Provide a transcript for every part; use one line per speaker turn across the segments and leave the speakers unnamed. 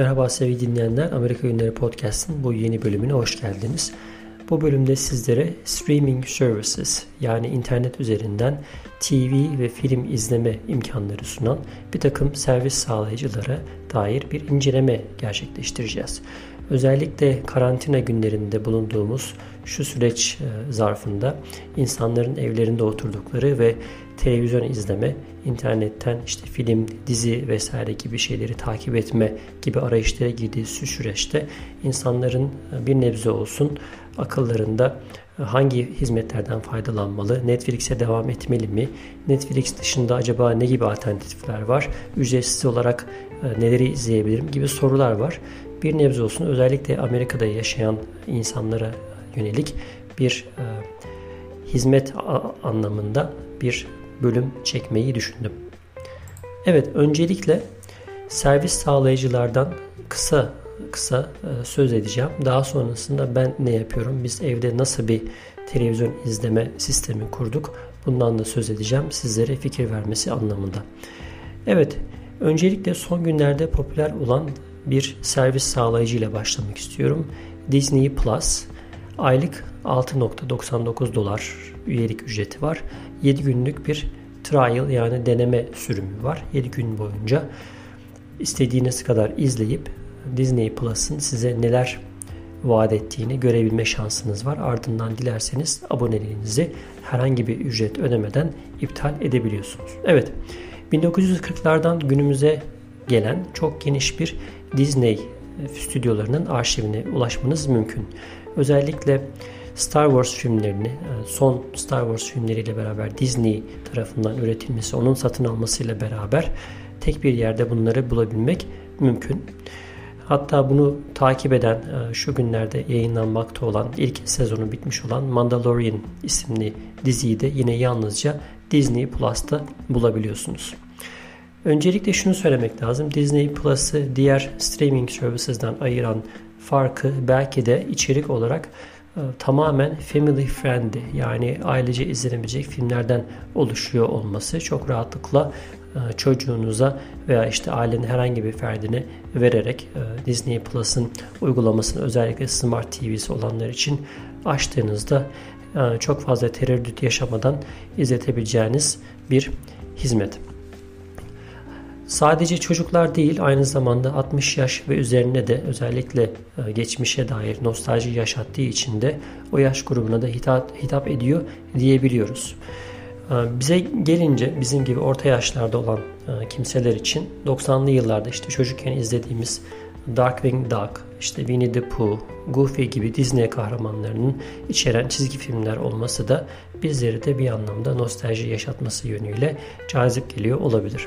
Merhaba sevgili dinleyenler, Amerika Günleri Podcast'ın bu yeni bölümüne hoş geldiniz. Bu bölümde sizlere streaming services yani internet üzerinden TV ve film izleme imkanları sunan bir takım servis sağlayıcılara dair bir inceleme gerçekleştireceğiz. Özellikle karantina günlerinde bulunduğumuz şu süreç e, zarfında insanların evlerinde oturdukları ve televizyon izleme, internetten işte film, dizi vesaire gibi şeyleri takip etme gibi arayışlara girdiği şu süreçte insanların e, bir nebze olsun akıllarında e, hangi hizmetlerden faydalanmalı, Netflix'e devam etmeli mi, Netflix dışında acaba ne gibi alternatifler var, ücretsiz olarak neleri izleyebilirim gibi sorular var. Bir nebze olsun özellikle Amerika'da yaşayan insanlara yönelik bir e, hizmet anlamında bir bölüm çekmeyi düşündüm. Evet, öncelikle servis sağlayıcılardan kısa kısa e, söz edeceğim. Daha sonrasında ben ne yapıyorum? Biz evde nasıl bir televizyon izleme sistemi kurduk? Bundan da söz edeceğim sizlere fikir vermesi anlamında. Evet, öncelikle son günlerde popüler olan bir servis sağlayıcı ile başlamak istiyorum. Disney Plus. Aylık 6.99 dolar üyelik ücreti var. 7 günlük bir trial yani deneme sürümü var. 7 gün boyunca istediğiniz kadar izleyip Disney Plus'ın size neler vaat ettiğini görebilme şansınız var. Ardından dilerseniz aboneliğinizi herhangi bir ücret ödemeden iptal edebiliyorsunuz. Evet, 1940'lardan günümüze gelen çok geniş bir Disney stüdyolarının arşivine ulaşmanız mümkün. Özellikle Star Wars filmlerini, e, son Star Wars filmleriyle beraber Disney tarafından üretilmesi, onun satın almasıyla beraber tek bir yerde bunları bulabilmek mümkün. Hatta bunu takip eden e, şu günlerde yayınlanmakta olan ilk sezonu bitmiş olan Mandalorian isimli diziyi de yine yalnızca Disney Plus'ta bulabiliyorsunuz. Öncelikle şunu söylemek lazım. Disney Plus'ı diğer streaming services'dan ayıran farkı belki de içerik olarak tamamen family friendly yani ailece izlenebilecek filmlerden oluşuyor olması çok rahatlıkla e, çocuğunuza veya işte ailenin herhangi bir ferdine vererek e, Disney Plus'ın uygulamasını özellikle Smart TV'si olanlar için açtığınızda çok fazla tereddüt yaşamadan izletebileceğiniz bir hizmet. Sadece çocuklar değil aynı zamanda 60 yaş ve üzerine de özellikle e, geçmişe dair nostalji yaşattığı için de o yaş grubuna da hitap, hitap ediyor diyebiliyoruz. E, bize gelince bizim gibi orta yaşlarda olan e, kimseler için 90'lı yıllarda işte çocukken izlediğimiz Darkwing Duck, işte Winnie the Pooh, Goofy gibi Disney kahramanlarının içeren çizgi filmler olması da bizleri de bir anlamda nostalji yaşatması yönüyle cazip geliyor olabilir.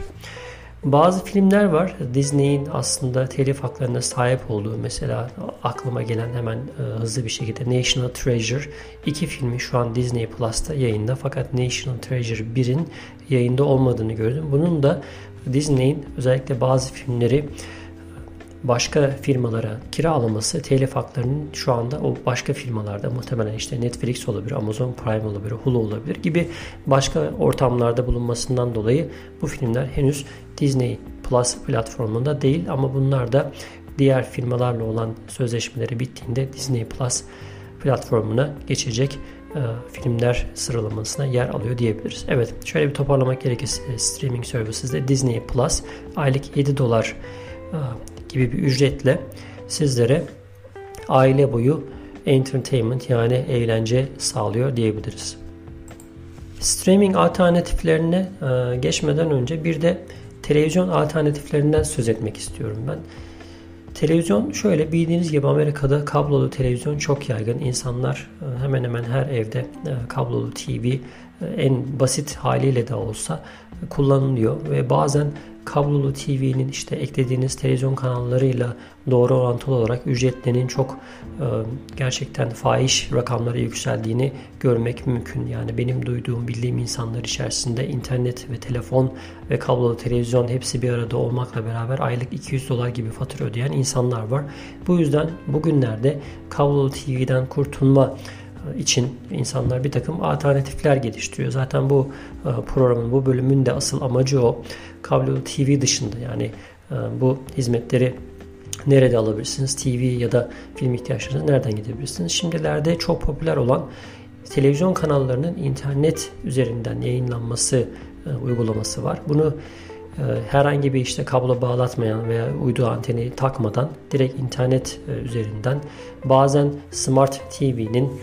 Bazı filmler var Disney'in aslında telif haklarına sahip olduğu mesela aklıma gelen hemen e, hızlı bir şekilde National Treasure iki filmi şu an Disney Plus'ta yayında fakat National Treasure 1'in yayında olmadığını gördüm. Bunun da Disney'in özellikle bazı filmleri başka firmalara kiralaması telif haklarının şu anda o başka firmalarda muhtemelen işte Netflix olabilir, Amazon Prime olabilir, Hulu olabilir gibi başka ortamlarda bulunmasından dolayı bu filmler henüz Disney Plus platformunda değil ama bunlar da diğer firmalarla olan sözleşmeleri bittiğinde Disney Plus platformuna geçecek e, filmler sıralamasına yer alıyor diyebiliriz. Evet şöyle bir toparlamak gerekirse streaming services'de Disney Plus aylık 7 dolar e, gibi bir ücretle sizlere aile boyu entertainment yani eğlence sağlıyor diyebiliriz. Streaming alternatiflerine e, geçmeden önce bir de televizyon alternatiflerinden söz etmek istiyorum ben. Televizyon şöyle bildiğiniz gibi Amerika'da kablolu televizyon çok yaygın. İnsanlar e, hemen hemen her evde e, kablolu TV en basit haliyle de olsa kullanılıyor ve bazen kablolu TV'nin işte eklediğiniz televizyon kanallarıyla doğru orantılı olarak ücretlerinin çok e, gerçekten fahiş rakamlara yükseldiğini görmek mümkün. Yani benim duyduğum, bildiğim insanlar içerisinde internet ve telefon ve kablolu televizyon hepsi bir arada olmakla beraber aylık 200 dolar gibi fatura ödeyen insanlar var. Bu yüzden bugünlerde kablolu TV'den kurtulma için insanlar bir takım alternatifler geliştiriyor. Zaten bu e, programın, bu bölümün de asıl amacı o. Kablolu TV dışında yani e, bu hizmetleri nerede alabilirsiniz? TV ya da film ihtiyaçlarınızı nereden gidebilirsiniz? Şimdilerde çok popüler olan televizyon kanallarının internet üzerinden yayınlanması e, uygulaması var. Bunu ee, herhangi bir işte kablo bağlatmayan veya uydu anteni takmadan direkt internet e, üzerinden bazen Smart TV'nin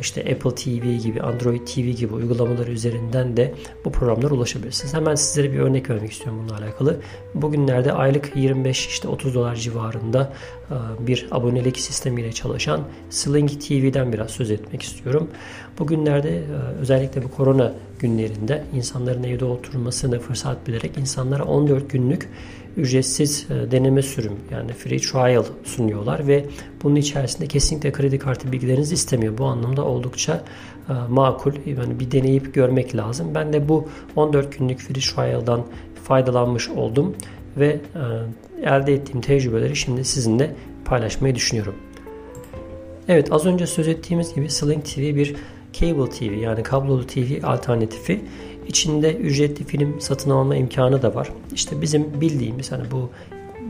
işte Apple TV gibi Android TV gibi uygulamaları üzerinden de bu programlara ulaşabilirsiniz. Hemen sizlere bir örnek vermek istiyorum bununla alakalı. Bugünlerde aylık 25 işte 30 dolar civarında e, bir abonelik sistemiyle çalışan Sling TV'den biraz söz etmek istiyorum. Bugünlerde e, özellikle bu korona günlerinde insanların evde oturmasını fırsat bilerek insanlara 14 günlük ücretsiz e, deneme sürüm yani free trial sunuyorlar ve bunun içerisinde kesinlikle kredi kartı bilgilerinizi istemiyor. Bu anlamda oldukça e, makul. Yani bir deneyip görmek lazım. Ben de bu 14 günlük free trial'dan faydalanmış oldum ve elde ettiğim tecrübeleri şimdi sizinle paylaşmayı düşünüyorum. Evet az önce söz ettiğimiz gibi Sling TV bir Cable TV yani kablolu TV alternatifi. İçinde ücretli film satın alma imkanı da var. İşte bizim bildiğimiz hani bu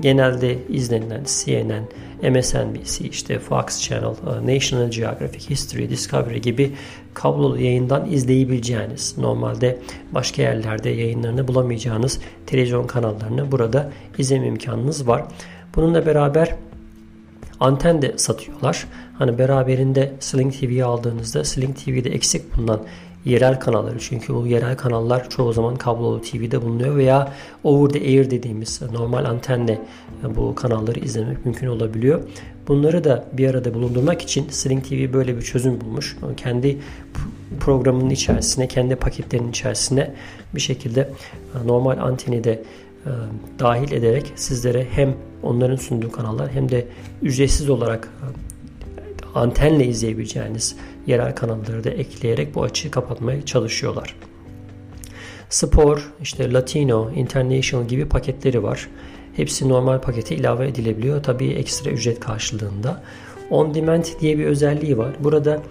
genelde izlenilen CNN, MSNBC, işte Fox Channel, e, National Geographic, History, Discovery gibi kablolu yayından izleyebileceğiniz, normalde başka yerlerde yayınlarını bulamayacağınız televizyon kanallarını burada izleme imkanınız var. Bununla beraber anten de satıyorlar. Hani beraberinde Sling TV'yi aldığınızda Sling TV'de eksik bulunan yerel kanalları çünkü bu yerel kanallar çoğu zaman kablolu TV'de bulunuyor veya over the air dediğimiz normal antenle bu kanalları izlemek mümkün olabiliyor. Bunları da bir arada bulundurmak için Sling TV böyle bir çözüm bulmuş. Kendi programının içerisine, kendi paketlerinin içerisine bir şekilde e, normal anteni de e, dahil ederek sizlere hem onların sunduğu kanallar hem de ücretsiz olarak e, antenle izleyebileceğiniz yerel kanalları da ekleyerek bu açığı kapatmaya çalışıyorlar. Spor, işte Latino, International gibi paketleri var. Hepsi normal pakete ilave edilebiliyor. Tabii ekstra ücret karşılığında. On Demand diye bir özelliği var. Burada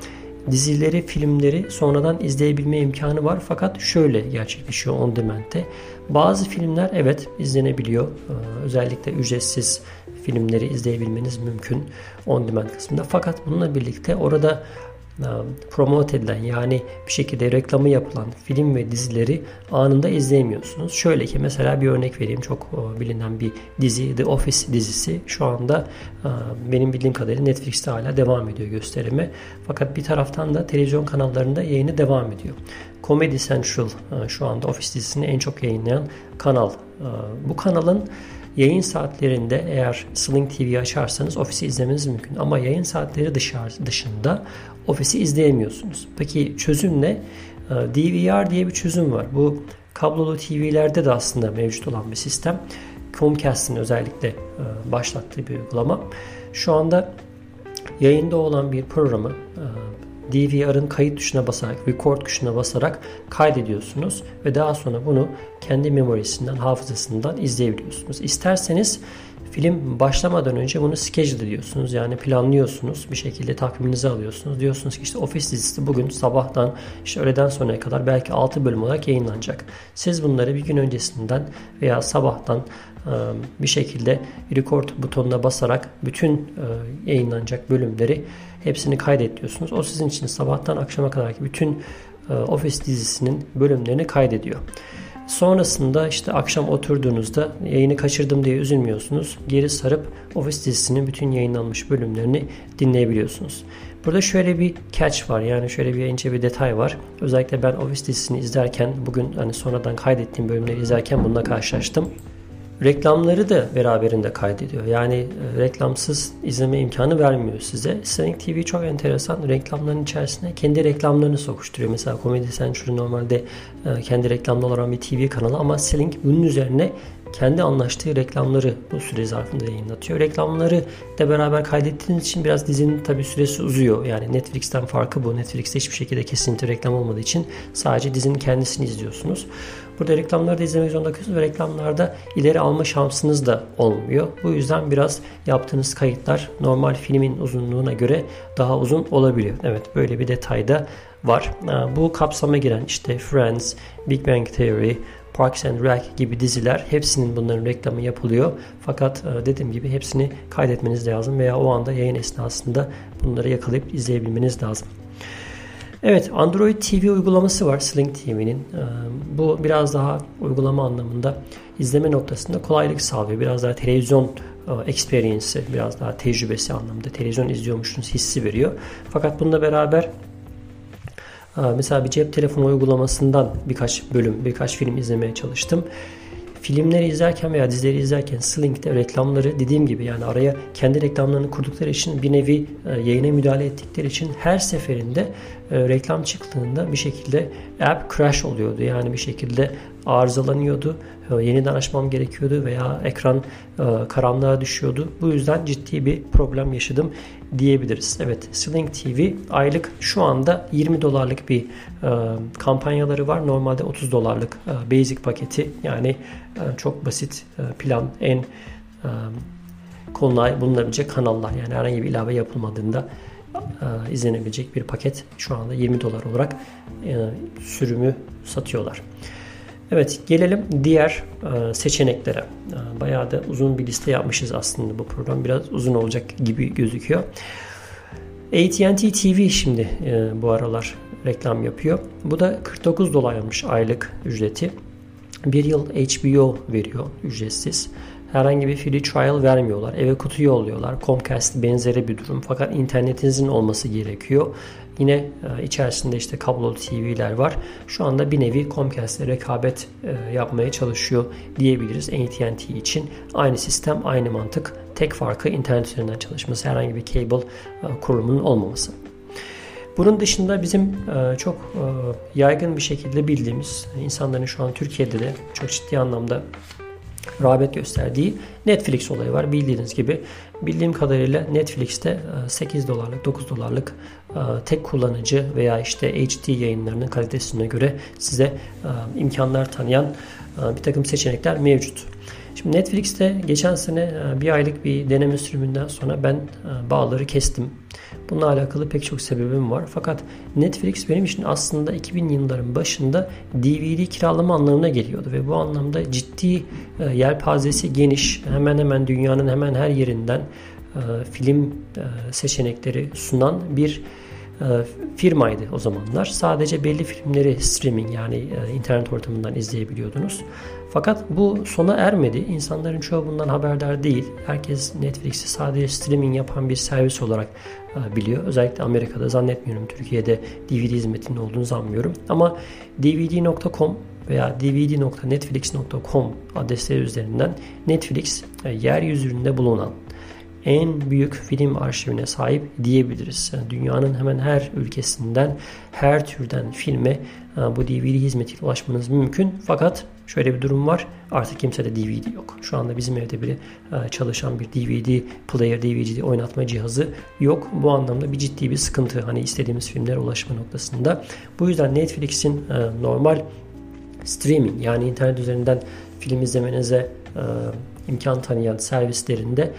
dizileri, filmleri sonradan izleyebilme imkanı var. Fakat şöyle gerçekleşiyor On Demand'de. Bazı filmler evet izlenebiliyor. Ee, özellikle ücretsiz filmleri izleyebilmeniz mümkün On Demand kısmında. Fakat bununla birlikte orada promote edilen yani bir şekilde reklamı yapılan film ve dizileri anında izleyemiyorsunuz. Şöyle ki mesela bir örnek vereyim çok e, bilinen bir dizi The Office dizisi şu anda e, benim bildiğim kadarıyla Netflix'te hala devam ediyor gösterimi. Fakat bir taraftan da televizyon kanallarında yayını devam ediyor. Comedy Central şu anda Office dizisini en çok yayınlayan kanal. Bu kanalın Yayın saatlerinde eğer Sling TV açarsanız ofisi izlemeniz mümkün. Ama yayın saatleri dışarı, dışında ofisi izleyemiyorsunuz. Peki çözüm ne? Ee, DVR diye bir çözüm var. Bu kablolu TV'lerde de aslında mevcut olan bir sistem. Comcast'in özellikle e, başlattığı bir uygulama. Şu anda yayında olan bir programı e, DVR'ın kayıt tuşuna basarak, record tuşuna basarak kaydediyorsunuz ve daha sonra bunu kendi memorisinden, hafızasından izleyebiliyorsunuz. İsterseniz film başlamadan önce bunu schedule ediyorsunuz. Yani planlıyorsunuz. Bir şekilde takviminizi alıyorsunuz. Diyorsunuz ki işte ofis dizisi bugün sabahtan işte öğleden sonraya kadar belki 6 bölüm olarak yayınlanacak. Siz bunları bir gün öncesinden veya sabahtan bir şekilde record butonuna basarak bütün yayınlanacak bölümleri hepsini kaydediyorsunuz. O sizin için sabahtan akşama kadarki bütün ofis dizisinin bölümlerini kaydediyor. Sonrasında işte akşam oturduğunuzda yayını kaçırdım diye üzülmüyorsunuz. Geri sarıp Office dizisinin bütün yayınlanmış bölümlerini dinleyebiliyorsunuz. Burada şöyle bir catch var yani şöyle bir ince bir detay var. Özellikle ben Office dizisini izlerken bugün hani sonradan kaydettiğim bölümleri izlerken bununla karşılaştım. Reklamları da beraberinde kaydediyor. Yani e, reklamsız izleme imkanı vermiyor size. Sling TV çok enteresan. Reklamların içerisine kendi reklamlarını sokuşturuyor. Mesela Comedy Central normalde e, kendi reklamlı olan bir TV kanalı ama Sling bunun üzerine kendi anlaştığı reklamları bu süre zarfında yayınlatıyor. Reklamları da beraber kaydettiğiniz için biraz dizinin tabi süresi uzuyor. Yani Netflix'ten farkı bu. Netflix'te hiçbir şekilde kesinlikle reklam olmadığı için sadece dizinin kendisini izliyorsunuz. Burada reklamları da izlemek zorunda kalıyorsunuz ve reklamlarda ileri alma şansınız da olmuyor. Bu yüzden biraz yaptığınız kayıtlar normal filmin uzunluğuna göre daha uzun olabiliyor. Evet böyle bir detayda var. Bu kapsama giren işte Friends, Big Bang Theory, Parks and Rec gibi diziler hepsinin bunların reklamı yapılıyor. Fakat e, dediğim gibi hepsini kaydetmeniz lazım veya o anda yayın esnasında bunları yakalayıp izleyebilmeniz lazım. Evet Android TV uygulaması var Sling TV'nin. Ee, bu biraz daha uygulama anlamında izleme noktasında kolaylık sağlıyor. Biraz daha televizyon e, experience'i, biraz daha tecrübesi anlamında televizyon izliyormuşsunuz hissi veriyor. Fakat bununla beraber e, mesela bir cep telefonu uygulamasından birkaç bölüm, birkaç film izlemeye çalıştım filmleri izlerken veya dizileri izlerken Sling'de reklamları dediğim gibi yani araya kendi reklamlarını kurdukları için bir nevi e, yayına müdahale ettikleri için her seferinde e, reklam çıktığında bir şekilde app crash oluyordu. Yani bir şekilde arızalanıyordu. E, yeniden açmam gerekiyordu veya ekran karanlığa düşüyordu. Bu yüzden ciddi bir problem yaşadım diyebiliriz. Evet Sling TV aylık şu anda 20 dolarlık bir e, kampanyaları var. Normalde 30 dolarlık e, basic paketi yani e, çok basit e, plan en e, kolay bulunabilecek kanallar yani herhangi bir ilave yapılmadığında e, izlenebilecek bir paket şu anda 20 dolar olarak e, sürümü satıyorlar. Evet gelelim diğer e, seçeneklere. E, bayağı da uzun bir liste yapmışız aslında bu program. Biraz uzun olacak gibi gözüküyor. AT&T TV şimdi e, bu aralar reklam yapıyor. Bu da 49 dolarmış aylık ücreti. Bir yıl HBO veriyor ücretsiz. Herhangi bir free trial vermiyorlar. Eve kutu yolluyorlar. Comcast benzeri bir durum. Fakat internetinizin olması gerekiyor. Yine e, içerisinde işte kablolu TV'ler var. Şu anda bir nevi Comcast'le rekabet e, yapmaya çalışıyor diyebiliriz AT&T için. Aynı sistem, aynı mantık. Tek farkı internet üzerinden çalışması, herhangi bir cable e, kurumunun olmaması. Bunun dışında bizim çok yaygın bir şekilde bildiğimiz insanların şu an Türkiye'de de çok ciddi anlamda rağbet gösterdiği Netflix olayı var. Bildiğiniz gibi bildiğim kadarıyla Netflix'te 8 dolarlık 9 dolarlık e, tek kullanıcı veya işte HD yayınlarının kalitesine göre size e, imkanlar tanıyan e, bir takım seçenekler mevcut. Şimdi Netflix'te geçen sene bir aylık bir deneme sürümünden sonra ben bağları kestim. Bununla alakalı pek çok sebebim var. Fakat Netflix benim için aslında 2000 yılların başında DVD kiralama anlamına geliyordu ve bu anlamda ciddi yelpazesi geniş, hemen hemen dünyanın hemen her yerinden film seçenekleri sunan bir e, firmaydı o zamanlar. Sadece belli filmleri streaming yani e, internet ortamından izleyebiliyordunuz. Fakat bu sona ermedi. İnsanların çoğu bundan haberdar değil. Herkes Netflix'i sadece streaming yapan bir servis olarak e, biliyor. Özellikle Amerika'da zannetmiyorum. Türkiye'de DVD hizmetinin olduğunu sanmıyorum. Ama dvd.com veya dvd.netflix.com adresleri üzerinden Netflix yeryüzünde bulunan en büyük film arşivine sahip diyebiliriz. Yani dünyanın hemen her ülkesinden, her türden filme e, bu DVD hizmetiyle ulaşmanız mümkün. Fakat şöyle bir durum var. Artık kimsede DVD yok. Şu anda bizim evde bile e, çalışan bir DVD player, DVD oynatma cihazı yok. Bu anlamda bir ciddi bir sıkıntı. Hani istediğimiz filmlere ulaşma noktasında. Bu yüzden Netflix'in e, normal streaming yani internet üzerinden film izlemenize imkan tanıyan servislerinde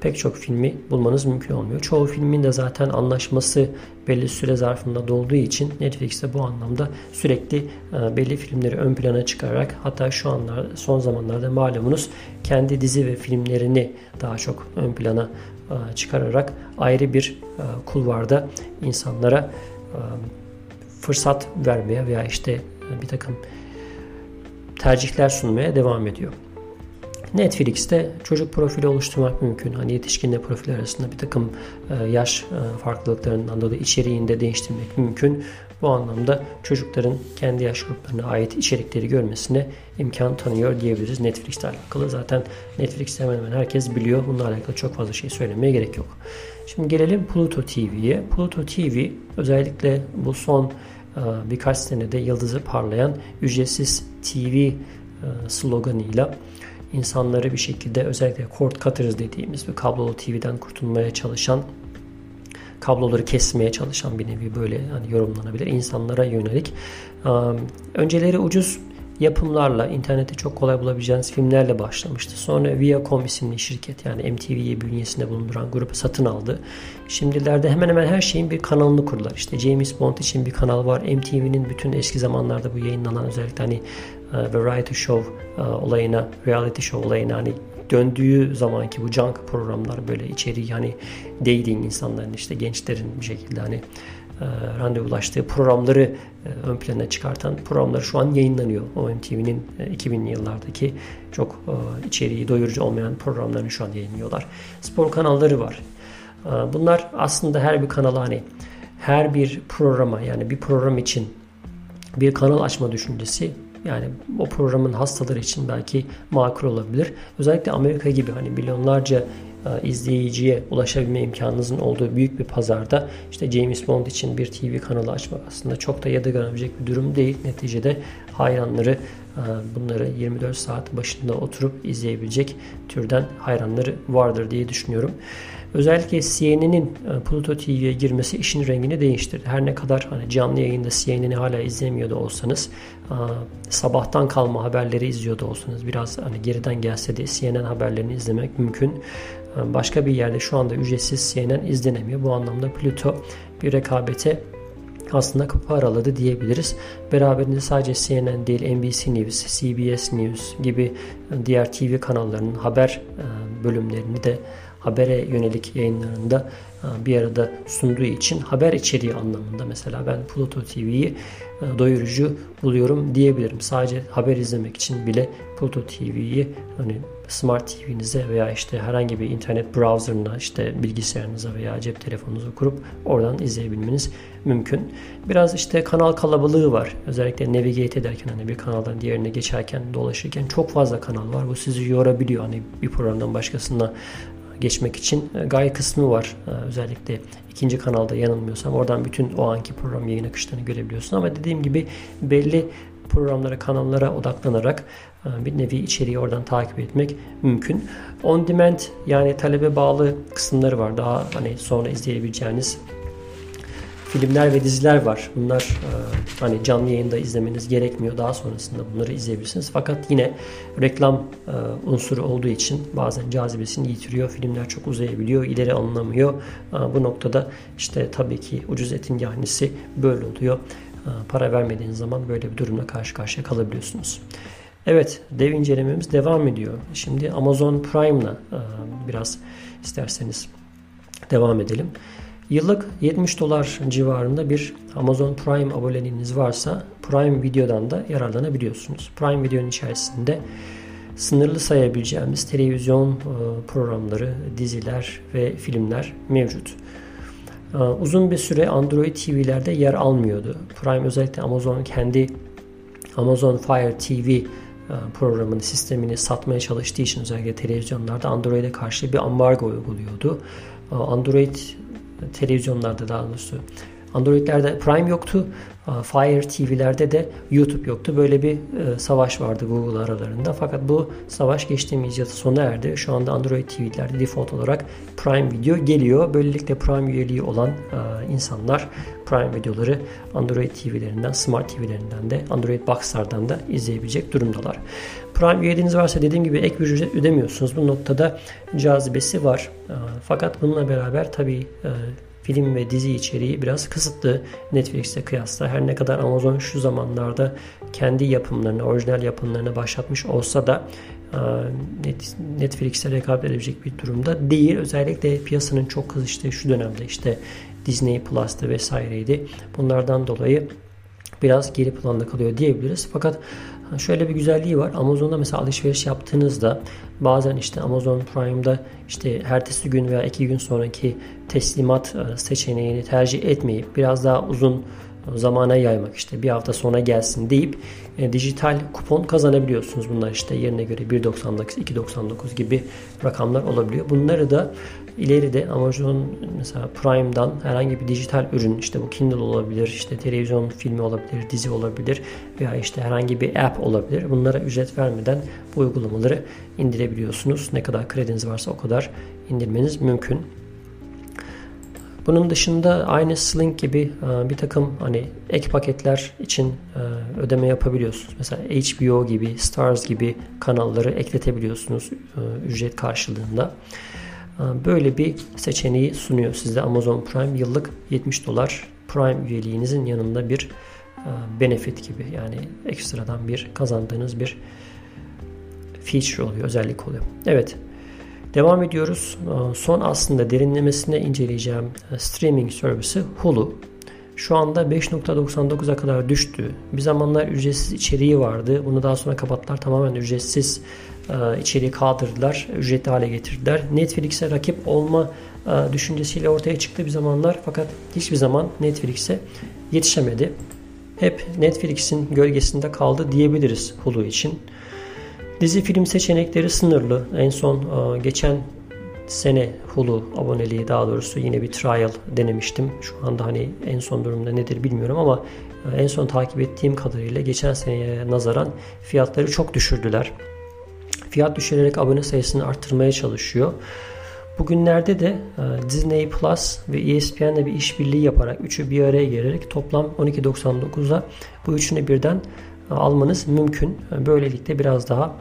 pek çok filmi bulmanız mümkün olmuyor. Çoğu filmin de zaten anlaşması belli süre zarfında dolduğu için Netflix'te bu anlamda sürekli e, belli filmleri ön plana çıkararak hatta şu anlar son zamanlarda malumunuz kendi dizi ve filmlerini daha çok ön plana e, çıkararak ayrı bir e, kulvarda insanlara fırsat vermeye veya işte bir takım tercihler sunmaya devam ediyor. Netflix'te çocuk profili oluşturmak mümkün. Hani yetişkinle profil arasında bir takım e, yaş e, farklılıklarından dolayı içeriğini de değiştirmek mümkün. Bu anlamda çocukların kendi yaş gruplarına ait içerikleri görmesine imkan tanıyor diyebiliriz Netflix'te alakalı. Zaten Netflix'te hemen hemen herkes biliyor. Bununla alakalı çok fazla şey söylemeye gerek yok. Şimdi gelelim Pluto TV'ye. Pluto TV özellikle bu son e, birkaç senede yıldızı parlayan ücretsiz TV sloganıyla insanları bir şekilde özellikle cord cutters dediğimiz ve kablolu TV'den kurtulmaya çalışan kabloları kesmeye çalışan bir nevi böyle hani yorumlanabilir insanlara yönelik. Önceleri ucuz yapımlarla, internette çok kolay bulabileceğiniz filmlerle başlamıştı. Sonra Viacom isimli şirket yani MTV'yi bünyesinde bulunduran grubu satın aldı. Şimdilerde hemen hemen her şeyin bir kanalını kurdular. İşte James Bond için bir kanal var. MTV'nin bütün eski zamanlarda bu yayınlanan özellikle hani e, variety show e, olayına, reality show olayına hani döndüğü zamanki bu junk programlar böyle içeriği hani dating insanların işte gençlerin bir şekilde hani randevulaştığı programları e, ön plana çıkartan programlar şu an yayınlanıyor. OMTV'nin e, 2000'li yıllardaki çok e, içeriği doyurucu olmayan programlarını şu an yayınlıyorlar. Spor kanalları var. E, bunlar aslında her bir kanala hani her bir programa yani bir program için bir kanal açma düşüncesi yani o programın hastaları için belki makul olabilir. Özellikle Amerika gibi hani milyonlarca e, izleyiciye ulaşabilme imkanınızın olduğu büyük bir pazarda işte James Bond için bir TV kanalı açmak aslında çok da yadırganabilecek bir durum değil. Neticede hayranları e, bunları 24 saat başında oturup izleyebilecek türden hayranları vardır diye düşünüyorum. Özellikle CNN'in e, Pluto TV'ye girmesi işin rengini değiştirdi. Her ne kadar hani canlı yayında CNN'i hala izlemiyor da olsanız, sabahtan kalma haberleri izliyor da olsanız, biraz hani geriden gelse de CNN haberlerini izlemek mümkün. Başka bir yerde şu anda ücretsiz CNN izlenemiyor. Bu anlamda Pluto bir rekabete aslında kapı araladı diyebiliriz. Beraberinde sadece CNN değil NBC News, CBS News gibi diğer TV kanallarının haber e, bölümlerini de habere yönelik yayınlarında e, bir arada sunduğu için haber içeriği anlamında mesela ben Pluto TV'yi e, doyurucu buluyorum diyebilirim. Sadece haber izlemek için bile Pluto TV'yi hani Smart TV'nize veya işte herhangi bir internet browser'ına işte bilgisayarınıza veya cep telefonunuza kurup oradan izleyebilmeniz mümkün. Biraz işte kanal kalabalığı var. Özellikle navigate ederken hani bir kanaldan diğerine geçerken dolaşırken çok fazla kanal var. Bu sizi yorabiliyor. Hani bir programdan başkasına geçmek için e, gay kısmı var. E, özellikle ikinci kanalda yanılmıyorsam oradan bütün o anki program yayın akışlarını görebiliyorsun. Ama dediğim gibi belli programlara, kanallara odaklanarak e, bir nevi içeriği oradan takip etmek mümkün. On demand yani talebe bağlı kısımları var. Daha hani sonra izleyebileceğiniz filmler ve diziler var. Bunlar e, hani canlı yayında izlemeniz gerekmiyor. Daha sonrasında bunları izleyebilirsiniz. Fakat yine reklam e, unsuru olduğu için bazen cazibesini yitiriyor. Filmler çok uzayabiliyor, ileri alınamıyor. Bu noktada işte tabii ki ucuz etin yahnisi böyle oluyor. Para vermediğiniz zaman böyle bir durumla karşı karşıya kalabiliyorsunuz. Evet, dev incelememiz devam ediyor. Şimdi Amazon Prime'la biraz isterseniz devam edelim. Yıllık 70 dolar civarında bir Amazon Prime aboneliğiniz varsa Prime Video'dan da yararlanabiliyorsunuz. Prime Video'nun içerisinde sınırlı sayabileceğimiz televizyon e, programları, diziler ve filmler mevcut. E, uzun bir süre Android TV'lerde yer almıyordu. Prime özellikle Amazon kendi Amazon Fire TV e, programını, sistemini satmaya çalıştığı için özellikle televizyonlarda Android'e karşı bir ambargo uyguluyordu. Android televizyonlarda daha doğrusu Android'lerde Prime yoktu. Fire TV'lerde de YouTube yoktu. Böyle bir e, savaş vardı Google aralarında. Fakat bu savaş geçtiğimiz yıl sona erdi. Şu anda Android TV'lerde default olarak Prime Video geliyor. Böylelikle Prime üyeliği olan e, insanlar Prime videoları Android TV'lerinden, Smart TV'lerinden de Android Box'lardan da izleyebilecek durumdalar. Prime üyeliğiniz varsa dediğim gibi ek bir ücret ödemiyorsunuz. Bu noktada cazibesi var. E, fakat bununla beraber tabii film ve dizi içeriği biraz kısıtlı Netflix'e kıyasla. Her ne kadar Amazon şu zamanlarda kendi yapımlarını, orijinal yapımlarını başlatmış olsa da e, Netflix'e rekabet edebilecek bir durumda değil. Özellikle piyasanın çok kızıştığı şu dönemde işte Disney Plus'tı vesaireydi. Bunlardan dolayı biraz geri planda kalıyor diyebiliriz. Fakat şöyle bir güzelliği var. Amazon'da mesela alışveriş yaptığınızda bazen işte Amazon Prime'da işte ertesi gün veya iki gün sonraki teslimat e, seçeneğini tercih etmeyip biraz daha uzun zamana yaymak işte bir hafta sonra gelsin deyip e, dijital kupon kazanabiliyorsunuz. Bunlar işte yerine göre 1.99, 2.99 gibi rakamlar olabiliyor. Bunları da ileride Amazon mesela Prime'dan herhangi bir dijital ürün işte bu Kindle olabilir, işte televizyon filmi olabilir, dizi olabilir veya işte herhangi bir app olabilir. Bunlara ücret vermeden bu uygulamaları indirebiliyorsunuz. Ne kadar krediniz varsa o kadar indirmeniz mümkün. Bunun dışında aynı Sling gibi e, bir takım hani ek paketler için e, ödeme yapabiliyorsunuz. Mesela HBO gibi, Stars gibi kanalları ekletebiliyorsunuz e, ücret karşılığında. Böyle bir seçeneği sunuyor size Amazon Prime yıllık 70 dolar Prime üyeliğinizin yanında bir benefit gibi yani ekstradan bir kazandığınız bir feature oluyor, özellik oluyor. Evet, devam ediyoruz. Son aslında derinlemesine inceleyeceğim streaming servisi Hulu. Şu anda 5.99'a kadar düştü. Bir zamanlar ücretsiz içeriği vardı. Bunu daha sonra kapattılar. Tamamen ücretsiz içeriği kaldırdılar. Ücretli hale getirdiler. Netflix'e rakip olma düşüncesiyle ortaya çıktı bir zamanlar. Fakat hiçbir zaman Netflix'e yetişemedi. Hep Netflix'in gölgesinde kaldı diyebiliriz Hulu için. Dizi film seçenekleri sınırlı. En son e, geçen sene Hulu aboneliği daha doğrusu yine bir trial denemiştim. Şu anda hani en son durumda nedir bilmiyorum ama e, en son takip ettiğim kadarıyla geçen seneye nazaran fiyatları çok düşürdüler. Fiyat düşürerek abone sayısını arttırmaya çalışıyor. Bugünlerde de e, Disney Plus ve ESPN'le bir işbirliği yaparak üçü bir araya gelerek toplam 12.99'a bu üçünü birden almanız mümkün. Böylelikle biraz daha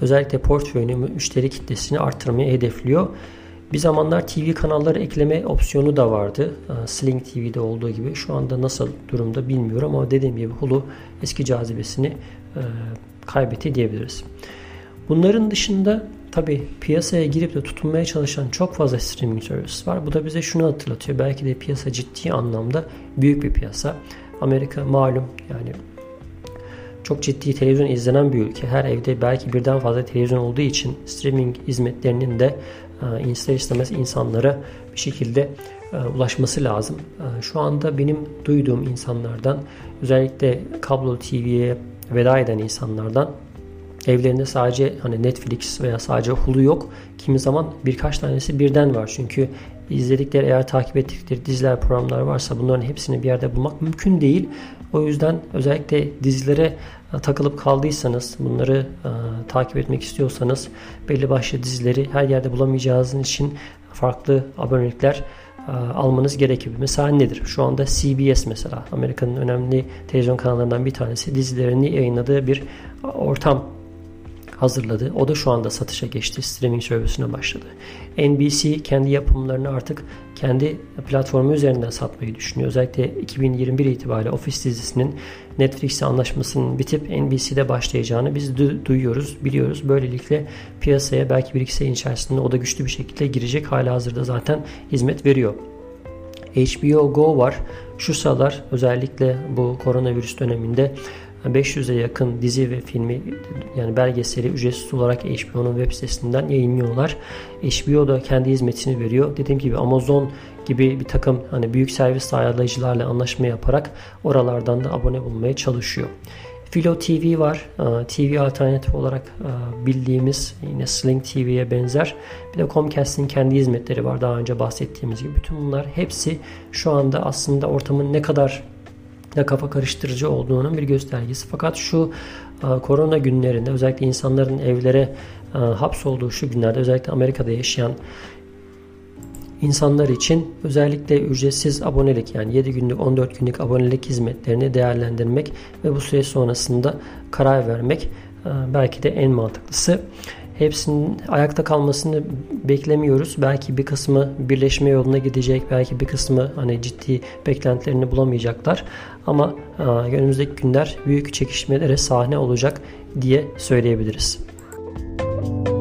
özellikle portföyünü, müşteri kitlesini arttırmayı hedefliyor. Bir zamanlar TV kanalları ekleme opsiyonu da vardı. Ee, Sling TV'de olduğu gibi. Şu anda nasıl durumda bilmiyorum ama dediğim gibi Hulu eski cazibesini e, kaybetti diyebiliriz. Bunların dışında tabi piyasaya girip de tutunmaya çalışan çok fazla streaming servis var. Bu da bize şunu hatırlatıyor. Belki de piyasa ciddi anlamda büyük bir piyasa. Amerika malum yani çok ciddi televizyon izlenen bir ülke. Her evde belki birden fazla televizyon olduğu için streaming hizmetlerinin de e, ister istemez insanlara bir şekilde e, ulaşması lazım. E, şu anda benim duyduğum insanlardan özellikle kablo TV'ye veda eden insanlardan evlerinde sadece hani Netflix veya sadece Hulu yok. Kimi zaman birkaç tanesi birden var. Çünkü izledikleri eğer takip ettikleri diziler programlar varsa bunların hepsini bir yerde bulmak mümkün değil. O yüzden özellikle dizilere e, takılıp kaldıysanız, bunları e, takip etmek istiyorsanız belli başlı dizileri her yerde bulamayacağınız için farklı abonelikler e, almanız gerekiyor. Mesela nedir? Şu anda CBS mesela Amerika'nın önemli televizyon kanallarından bir tanesi dizilerini yayınladığı bir ortam hazırladı. O da şu anda satışa geçti. Streaming servisine başladı. NBC kendi yapımlarını artık kendi platformu üzerinden satmayı düşünüyor. Özellikle 2021 itibariyle Office dizisinin Netflix'e anlaşmasının bitip NBC'de başlayacağını biz du- duyuyoruz, biliyoruz. Böylelikle piyasaya belki bir iki sene içerisinde o da güçlü bir şekilde girecek. Hala hazırda zaten hizmet veriyor. HBO Go var. Şu sıralar özellikle bu koronavirüs döneminde 500'e yakın dizi ve filmi yani belgeseli ücretsiz olarak HBO'nun web sitesinden yayınlıyorlar. HBO da kendi hizmetini veriyor. Dediğim gibi Amazon gibi bir takım hani büyük servis sağlayıcılarla anlaşma yaparak oralardan da abone bulmaya çalışıyor. Filo TV var. TV alternatif olarak bildiğimiz yine Sling TV'ye benzer. Bir de Comcast'in kendi hizmetleri var daha önce bahsettiğimiz gibi. Bütün bunlar hepsi şu anda aslında ortamın ne kadar da kafa karıştırıcı olduğunun bir göstergesi. Fakat şu e, korona günlerinde özellikle insanların evlere e, hapsolduğu şu günlerde özellikle Amerika'da yaşayan insanlar için özellikle ücretsiz abonelik yani 7 günlük 14 günlük abonelik hizmetlerini değerlendirmek ve bu süre sonrasında karar vermek e, belki de en mantıklısı. Hepsinin ayakta kalmasını beklemiyoruz. Belki bir kısmı birleşme yoluna gidecek. Belki bir kısmı hani ciddi beklentilerini bulamayacaklar. Ama e, önümüzdeki günler büyük çekişmelere sahne olacak diye söyleyebiliriz. Müzik